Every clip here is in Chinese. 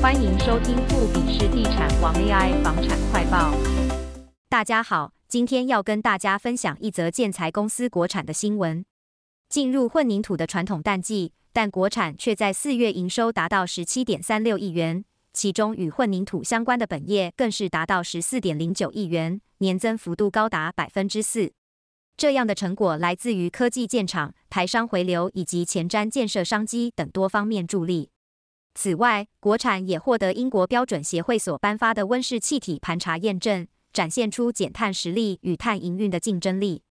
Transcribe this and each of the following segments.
欢迎收听富比士地产王 AI 房产快报。大家好，今天要跟大家分享一则建材公司国产的新闻。进入混凝土的传统淡季，但国产却在四月营收达到十七点三六亿元，其中与混凝土相关的本业更是达到十四点零九亿元，年增幅度高达百分之四。这样的成果来自于科技建厂、台商回流以及前瞻建设商机等多方面助力。此外，国产也获得英国标准协会所颁发的温室气体盘查验证，展现出减碳实力与碳营运的竞争力。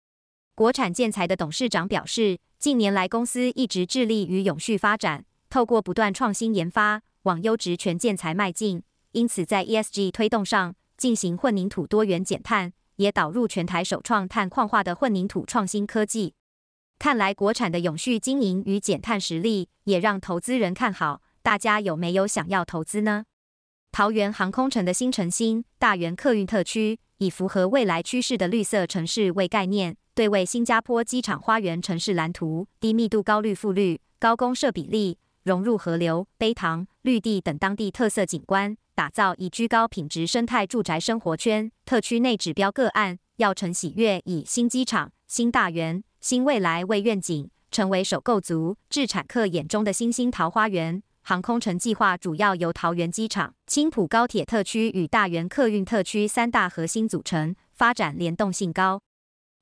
国产建材的董事长表示，近年来公司一直致力于永续发展，透过不断创新研发，往优质全建材迈进。因此，在 ESG 推动上进行混凝土多元减碳，也导入全台首创碳矿化的混凝土创新科技。看来，国产的永续经营与减碳实力也让投资人看好。大家有没有想要投资呢？桃园航空城的新成兴大园客运特区，以符合未来趋势的绿色城市为概念，对位新加坡机场花园城市蓝图、低密度高绿覆绿、高公设比例、融入河流、陂塘、绿地等当地特色景观，打造宜居高品质生态住宅生活圈。特区内指标个案，耀成喜悦以新机场、新大园、新未来为愿景，成为首购族、置产客眼中的新兴桃花源。航空城计划主要由桃园机场、青埔高铁特区与大园客运特区三大核心组成，发展联动性高。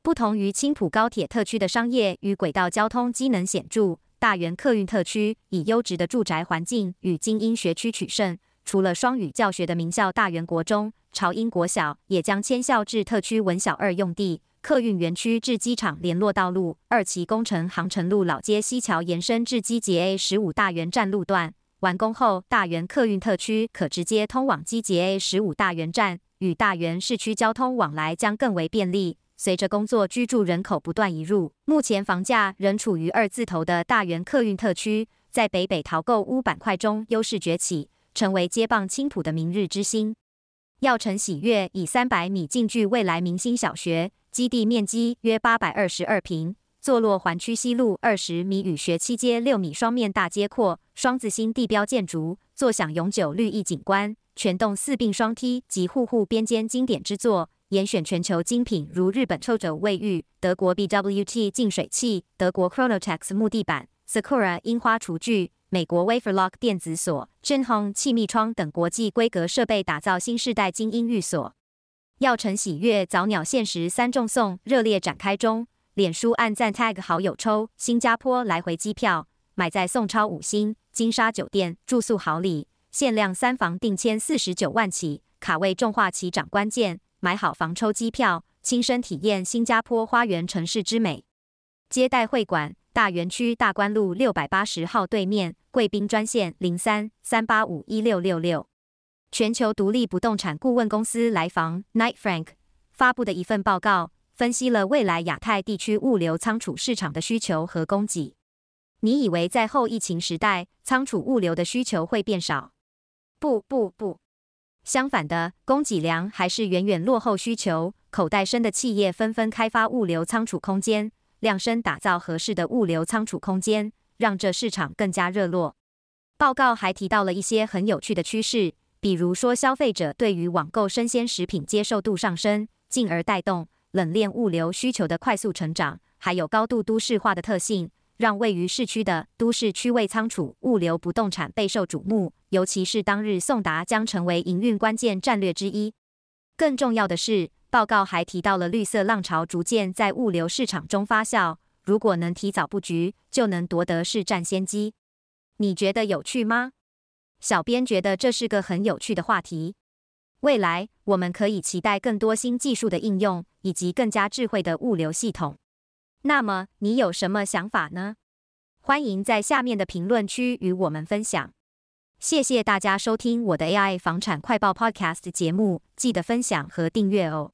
不同于青埔高铁特区的商业与轨道交通机能显著，大园客运特区以优质的住宅环境与精英学区取胜。除了双语教学的名校大园国中、潮英国小，也将迁校至特区文小二用地。客运园区至机场联络道路二期工程航程路老街西桥延伸至机捷 A 十五大园站路段完工后，大园客运特区可直接通往机捷 A 十五大园站，与大园市区交通往来将更为便利。随着工作居住人口不断移入，目前房价仍处于二字头的大园客运特区，在北北桃购屋板块中优势崛起，成为接棒青埔的明日之星。耀成喜悦以三百米进驻未来明星小学。基地面积约八百二十二平，坐落环区西路二十米与学七街六米双面大街阔，双子星地标建筑，坐享永久绿意景观。全栋四并双梯及户户边间经典之作，严选全球精品，如日本抽走卫浴、德国 BWT 净水器、德国 Chronotex 木地板、Sakura 樱花厨具、美国 Waferlock 电子锁、Jinhong 气密窗等国际规格设备，打造新世代精英寓所。耀成喜悦早鸟限时三重送热烈展开中，脸书按赞 tag 好友抽新加坡来回机票，买在送超五星金沙酒店住宿好礼，限量三房定签四十九万起，卡位重划起涨关键，买好房抽机票，亲身体验新加坡花园城市之美。接待会馆大园区大观路六百八十号对面，贵宾专线零三三八五一六六六。全球独立不动产顾问公司来访 Knight Frank 发布的一份报告，分析了未来亚太地区物流仓储市场的需求和供给。你以为在后疫情时代，仓储物流的需求会变少？不不不，相反的，供给量还是远远落后需求。口袋深的企业纷纷开发物流仓储空间，量身打造合适的物流仓储空间，让这市场更加热络。报告还提到了一些很有趣的趋势。比如说，消费者对于网购生鲜食品接受度上升，进而带动冷链物流需求的快速成长。还有高度都市化的特性，让位于市区的都市区位仓储物流不动产备受瞩目。尤其是当日送达将成为营运关键战略之一。更重要的是，报告还提到了绿色浪潮逐渐在物流市场中发酵。如果能提早布局，就能夺得市占先机。你觉得有趣吗？小编觉得这是个很有趣的话题，未来我们可以期待更多新技术的应用，以及更加智慧的物流系统。那么你有什么想法呢？欢迎在下面的评论区与我们分享。谢谢大家收听我的 AI 房产快报 Podcast 节目，记得分享和订阅哦。